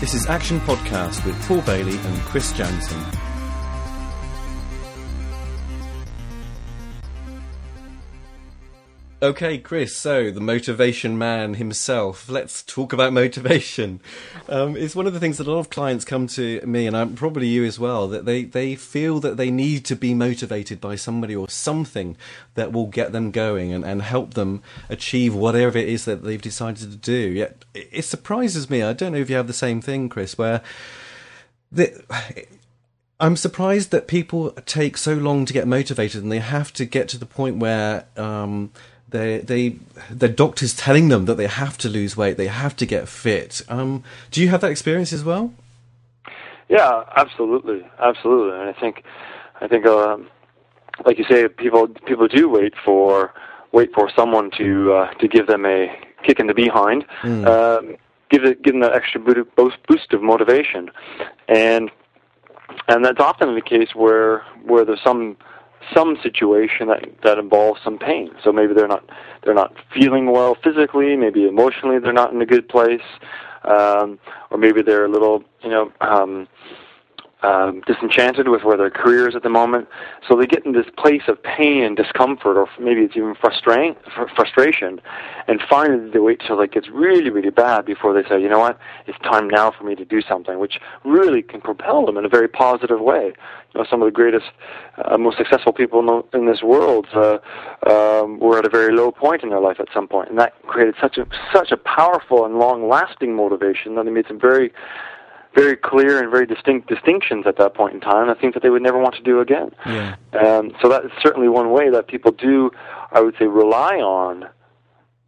This is Action Podcast with Paul Bailey and Chris Jansen. Okay, Chris, so the motivation man himself. Let's talk about motivation. Um, it's one of the things that a lot of clients come to me, and I'm probably you as well, that they, they feel that they need to be motivated by somebody or something that will get them going and, and help them achieve whatever it is that they've decided to do. Yet it, it surprises me. I don't know if you have the same thing, Chris, where the, I'm surprised that people take so long to get motivated and they have to get to the point where um, they they the doctor's telling them that they have to lose weight, they have to get fit. Um, do you have that experience as well? Yeah, absolutely, absolutely. And I think I think uh, like you say, people people do wait for wait for someone to uh, to give them a kick in the behind, mm. um, give it give them that extra boost boost of motivation, and and that's often the case where where there's some some situation that that involves some pain. So maybe they're not they're not feeling well physically, maybe emotionally they're not in a good place, um, or maybe they're a little you know um, um, disenchanted with where their career is at the moment. So they get in this place of pain and discomfort, or maybe it's even frustration, frustration, and finally they wait till it gets really, really bad before they say, you know what, it's time now for me to do something, which really can propel them in a very positive way. You know, some of the greatest, uh, most successful people in, the, in this world uh, um, were at a very low point in their life at some point, and that created such a such a powerful and long-lasting motivation that they made some very very clear and very distinct distinctions at that point in time. I think that they would never want to do again. Yeah. Um, so that is certainly one way that people do, I would say, rely on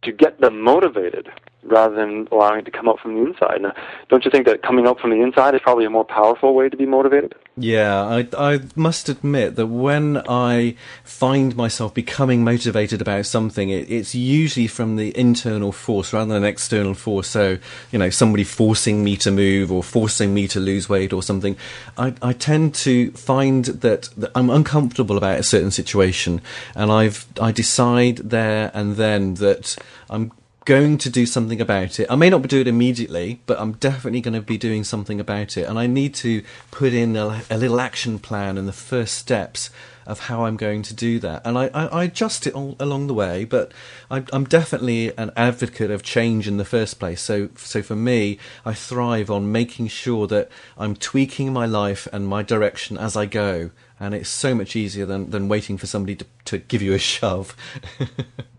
to get them motivated rather than allowing it to come up from the inside. Now, don't you think that coming up from the inside is probably a more powerful way to be motivated? Yeah, I, I must admit that when I find myself becoming motivated about something, it, it's usually from the internal force rather than external force. So, you know, somebody forcing me to move or forcing me to lose weight or something. I, I tend to find that, that I'm uncomfortable about a certain situation, and I've I decide there and then that I'm going to do something about it. I may not do it immediately, but I'm definitely going to be doing something about it. And I need to put in a, a little action plan and the first steps of how I'm going to do that. And I, I, I adjust it all along the way, but I, I'm definitely an advocate of change in the first place. So, so for me, I thrive on making sure that I'm tweaking my life and my direction as I go. And it's so much easier than, than waiting for somebody to, to give you a shove.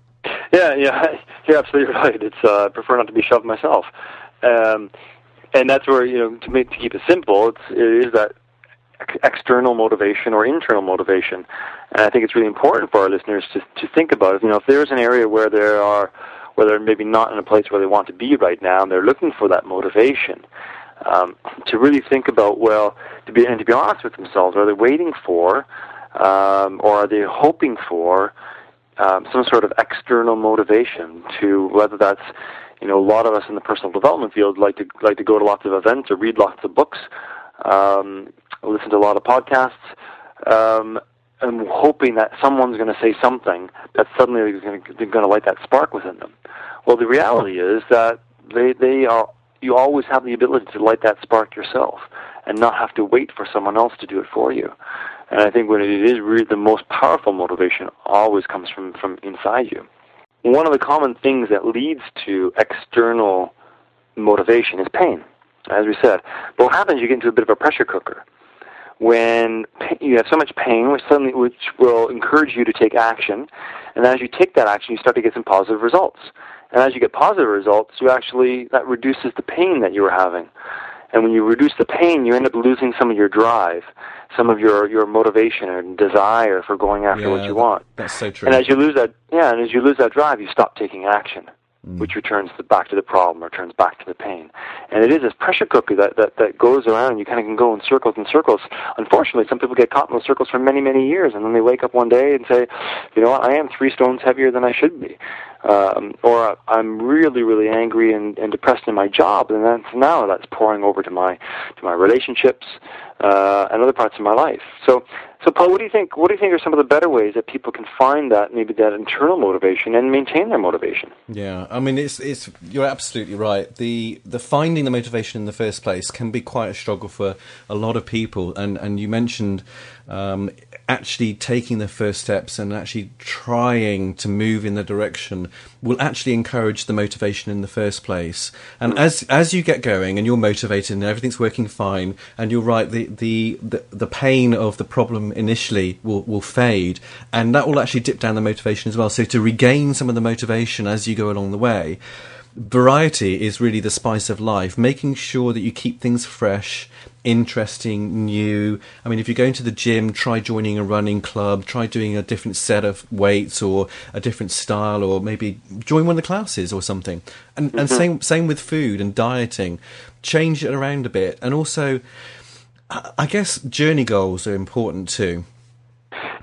Yeah, yeah, you're absolutely right. It's uh, I prefer not to be shoved myself, um, and that's where you know to make to keep it simple, it's, it is that external motivation or internal motivation, and I think it's really important for our listeners to to think about. it. You know, if there's an area where there are where they're maybe not in a place where they want to be right now, and they're looking for that motivation. Um, to really think about well, to be and to be honest with themselves, are they waiting for, um, or are they hoping for um, some sort of external motivation to whether that's you know a lot of us in the personal development field like to like to go to lots of events or read lots of books, um, listen to a lot of podcasts, um, and hoping that someone's going to say something that suddenly is going to light that spark within them. Well, the reality is that they they are you always have the ability to light that spark yourself and not have to wait for someone else to do it for you. And I think when it is really the most powerful motivation always comes from, from inside you. One of the common things that leads to external motivation is pain, as we said. But what happens, you get into a bit of a pressure cooker. When you have so much pain, which suddenly which will encourage you to take action, and as you take that action, you start to get some positive results. And as you get positive results, you actually that reduces the pain that you were having. And when you reduce the pain, you end up losing some of your drive, some of your, your motivation and desire for going after yeah, what you want. That's so true. And as you lose that, yeah, and as you lose that drive, you stop taking action, mm. which returns the, back to the problem, or returns back to the pain. And it is this pressure cooker that, that, that goes around, you kind of can go in circles and circles. Unfortunately, some people get caught in those circles for many, many years, and then they wake up one day and say, you know what, I am three stones heavier than I should be um, or I'm really, really angry and, and depressed in my job, and that's now that's pouring over to my to my relationships, uh, and other parts of my life. So, so Paul, what do you think? What do you think are some of the better ways that people can find that maybe that internal motivation and maintain their motivation? Yeah, I mean, it's it's you're absolutely right. The the finding the motivation in the first place can be quite a struggle for a lot of people, and and you mentioned um, actually taking the first steps and actually trying to move in the direction will actually encourage the motivation in the first place. And as as you get going and you're motivated and everything's working fine, and you're right, the the the, the pain of the problem initially will will fade, and that will actually dip down the motivation as well. So to regain some of the motivation as you go along the way variety is really the spice of life, making sure that you keep things fresh, interesting, new. I mean, if you're going to the gym, try joining a running club, try doing a different set of weights or a different style, or maybe join one of the classes or something. And, mm-hmm. and same, same with food and dieting. Change it around a bit. And also, I guess journey goals are important too.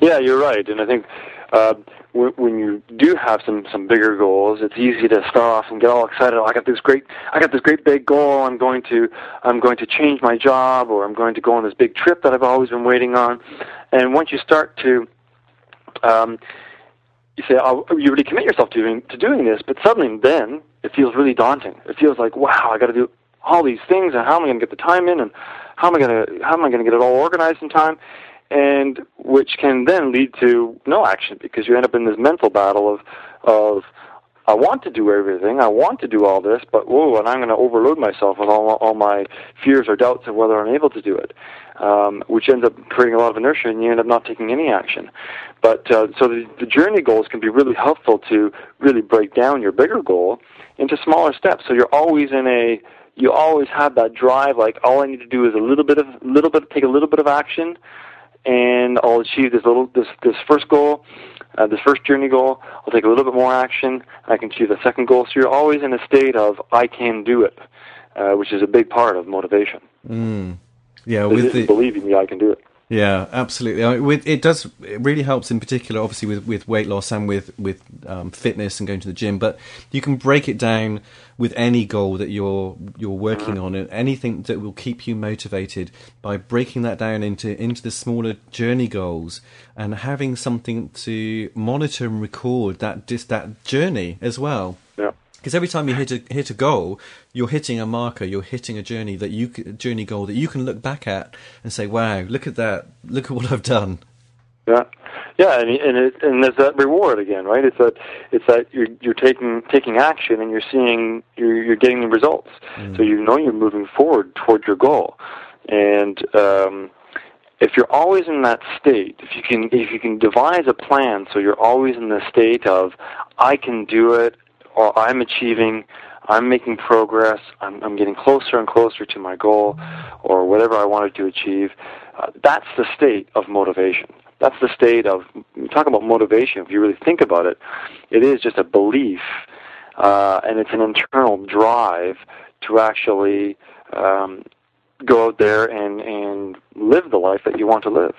Yeah, you're right. And I think. Uh, when you do have some some bigger goals, it's easy to start off and get all excited. Oh, I got this great, I got this great big goal. I'm going to, I'm going to change my job, or I'm going to go on this big trip that I've always been waiting on. And once you start to, um, you say, oh, you really commit yourself to doing to doing this, but suddenly then it feels really daunting. It feels like, wow, I got to do all these things, and how am I going to get the time in, and how am I going to, how am I going to get it all organized in time? And which can then lead to no action because you end up in this mental battle of of I want to do everything, I want to do all this, but whoa, and I'm going to overload myself with all all my fears or doubts of whether I'm able to do it, um, which ends up creating a lot of inertia, and you end up not taking any action. But uh, so the, the journey goals can be really helpful to really break down your bigger goal into smaller steps. So you're always in a you always have that drive, like all I need to do is a little bit of little bit take a little bit of action and I'll achieve this little this this first goal, uh, this first journey goal. I'll take a little bit more action. I can achieve the second goal. So you're always in a state of I can do it, uh, which is a big part of motivation. Mm. Yeah, with the, believing me, I can do it. Yeah, absolutely. I mean, with, it does. It really helps in particular, obviously, with, with weight loss and with with um, fitness and going to the gym. But you can break it down with any goal that you're you're working mm-hmm. on, and anything that will keep you motivated by breaking that down into into the smaller journey goals and having something to monitor and record that just that journey as well. Yeah because every time you hit a hit a goal, you're hitting a marker, you're hitting a journey that you journey goal that you can look back at and say, "Wow, look at that! Look at what I've done." Yeah, yeah, and and it, and there's that reward again, right? It's that it's that you're you're taking taking action and you're seeing you're you're getting the results, mm. so you know you're moving forward towards your goal, and um, if you're always in that state, if you can if you can devise a plan so you're always in the state of I can do it, I'm achieving, I'm making progress, I'm, I'm getting closer and closer to my goal, or whatever I wanted to achieve. Uh, that's the state of motivation. That's the state of talk about motivation. If you really think about it, it is just a belief, uh, and it's an internal drive to actually um, go out there and and live the life that you want to live.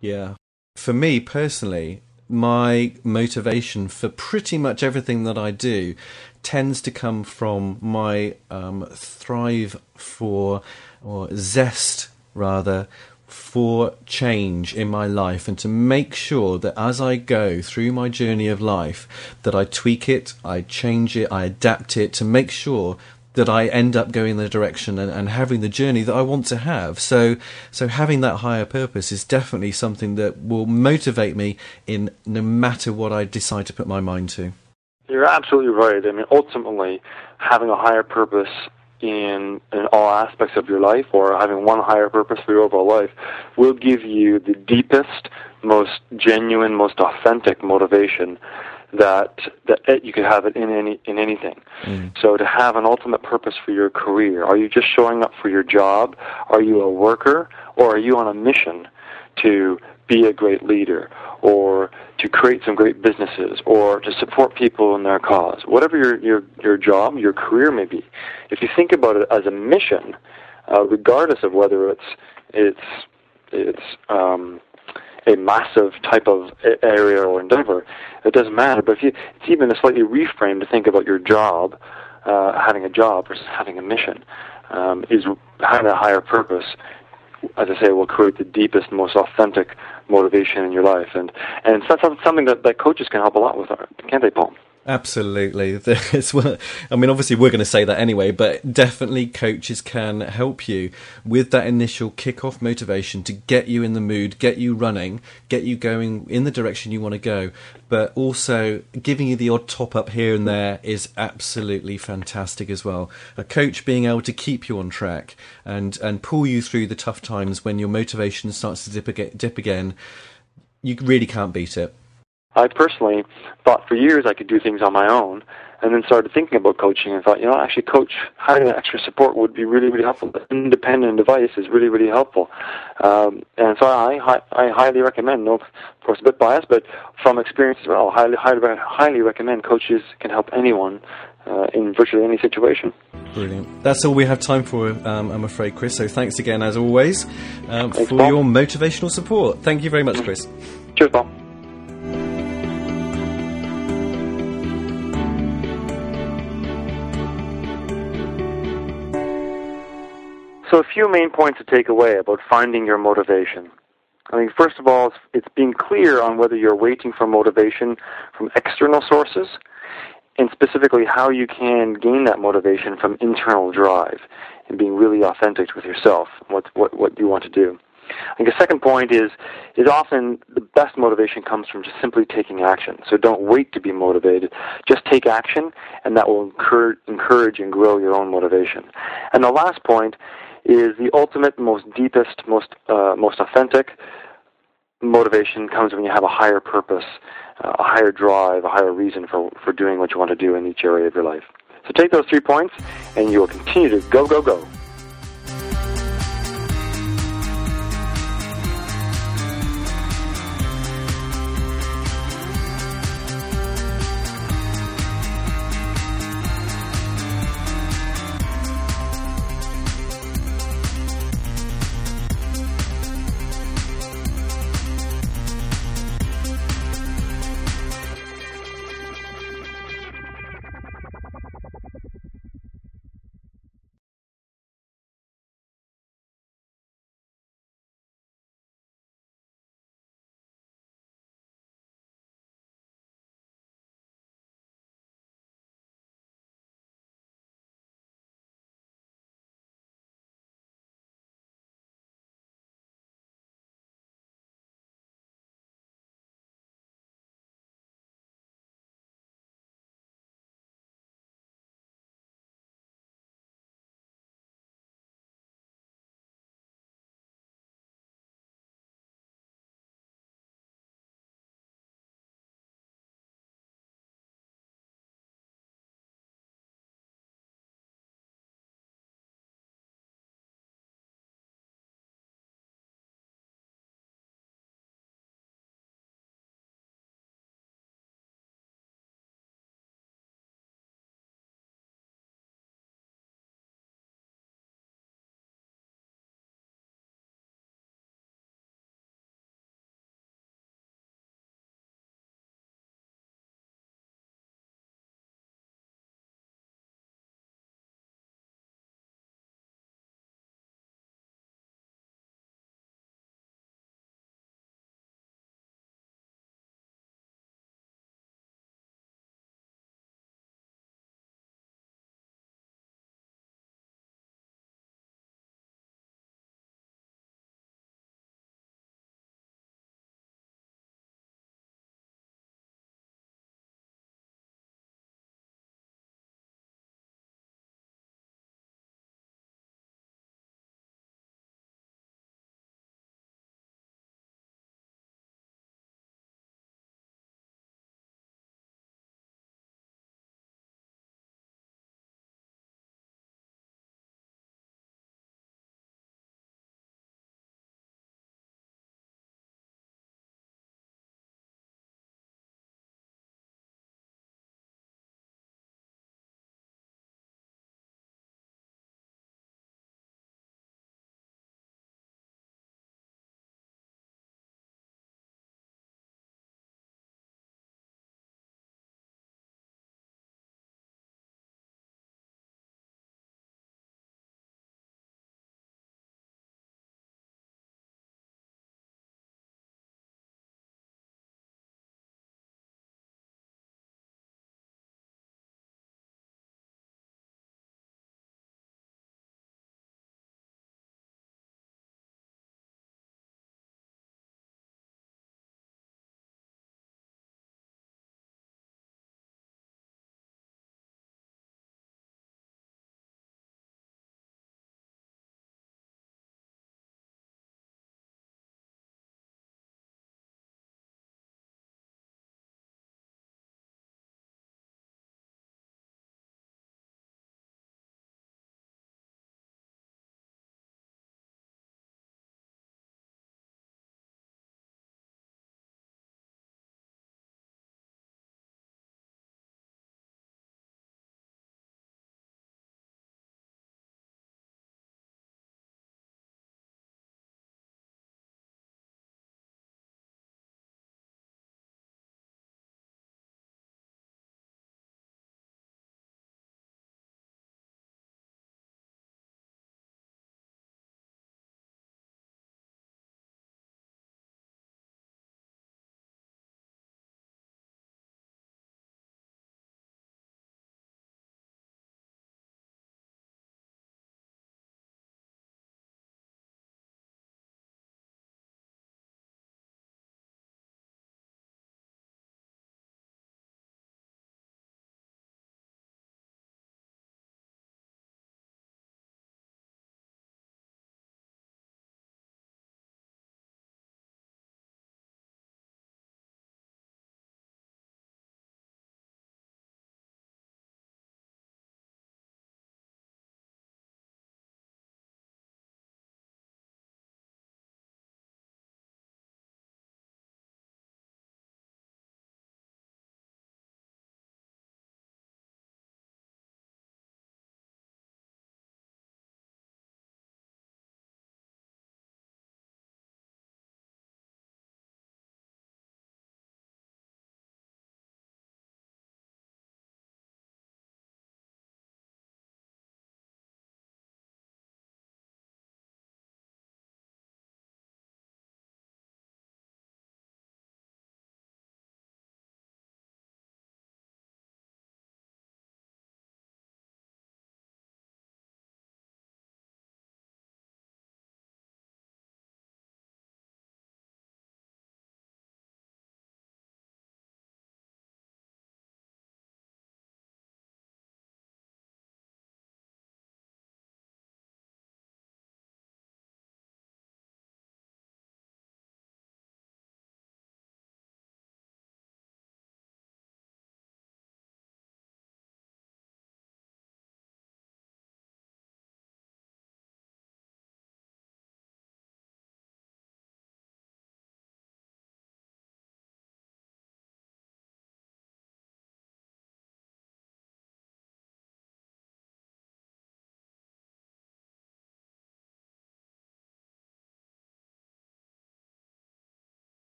Yeah, for me personally, my motivation for pretty much everything that I do tends to come from my um, thrive for, or zest rather, for change in my life and to make sure that as I go through my journey of life that I tweak it, I change it, I adapt it to make sure that I end up going in the direction and, and, having the journey that I want to have. So, so having that higher purpose is definitely something that will motivate me in no matter what I decide to put my mind to. You're absolutely right. I mean, ultimately, having a higher purpose in in all aspects of your life, or having one higher purpose for your overall life, will give you the deepest, most genuine, most authentic motivation that that you could have it in any in anything. Mm. So to have an ultimate purpose for your career, are you just showing up for your job? Are you a worker, or are you on a mission to be a great leader, or to create some great businesses, or to support people in their cause? Whatever your your your job, your career may be, if you think about it as a mission, uh, regardless of whether it's it's it's um, a massive type of area or endeavor. It doesn't matter. But if you, it's even a slightly reframe to think about your job, uh, having a job versus having a mission, um, is having a higher purpose as I say, will create the deepest, most authentic motivation in your life. And and it's something that, that coaches can help a lot with, can't they, Paul? Absolutely. It's, I mean, obviously, we're going to say that anyway, but definitely coaches can help you with that initial kick-off motivation to get you in the mood, get you running, get you going in the direction you want to go. But also, giving you the odd top up here and there is absolutely fantastic as well. A coach being able to keep you on track and, and pull you through the tough times when your motivation starts to dip again, dip again you really can't beat it. I personally thought for years I could do things on my own, and then started thinking about coaching and thought, you know, actually, coach having that extra support would be really, really helpful. The independent device is really, really helpful, um, and so I, I highly recommend. No, of course, a bit biased, but from experience as well, highly, highly, highly recommend. Coaches can help anyone uh, in virtually any situation. Brilliant. That's all we have time for, um, I'm afraid, Chris. So thanks again, as always, um, thanks, for Paul. your motivational support. Thank you very much, Chris. Cheers, Paul. So, a few main points to take away about finding your motivation. I mean, first of all, it's being clear on whether you're waiting for motivation from external sources, and specifically how you can gain that motivation from internal drive and being really authentic with yourself, what, what, what you want to do. I think a second point is is often the best motivation comes from just simply taking action. So don't wait to be motivated. Just take action, and that will encourage, encourage and grow your own motivation. And the last point is the ultimate, most deepest, most uh, most authentic motivation comes when you have a higher purpose, uh, a higher drive, a higher reason for for doing what you want to do in each area of your life. So take those three points, and you will continue to go, go, go.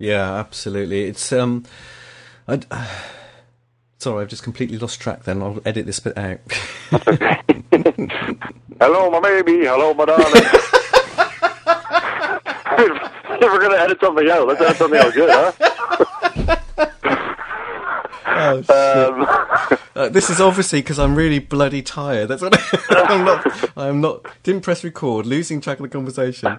Yeah, absolutely. It's um, I. Sorry, I've just completely lost track. Then I'll edit this bit out. hello, my baby. Hello, my darling. if we're gonna edit something out, let's edit something out good, huh? oh, um, uh, this is obviously because I'm really bloody tired. That's what I'm not. I'm not. Didn't press record. Losing track of the conversation.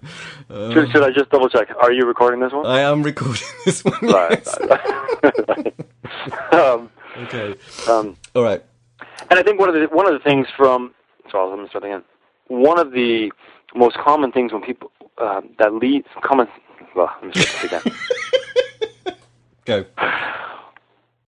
Um, should, should, I just double check? Are you recording this one? I am recording this one. Right. um, okay. Um, All right. And I think one of the one of the things from so I'll let me start again. One of the most common things when people uh, that leads common. Well, let me start again. Go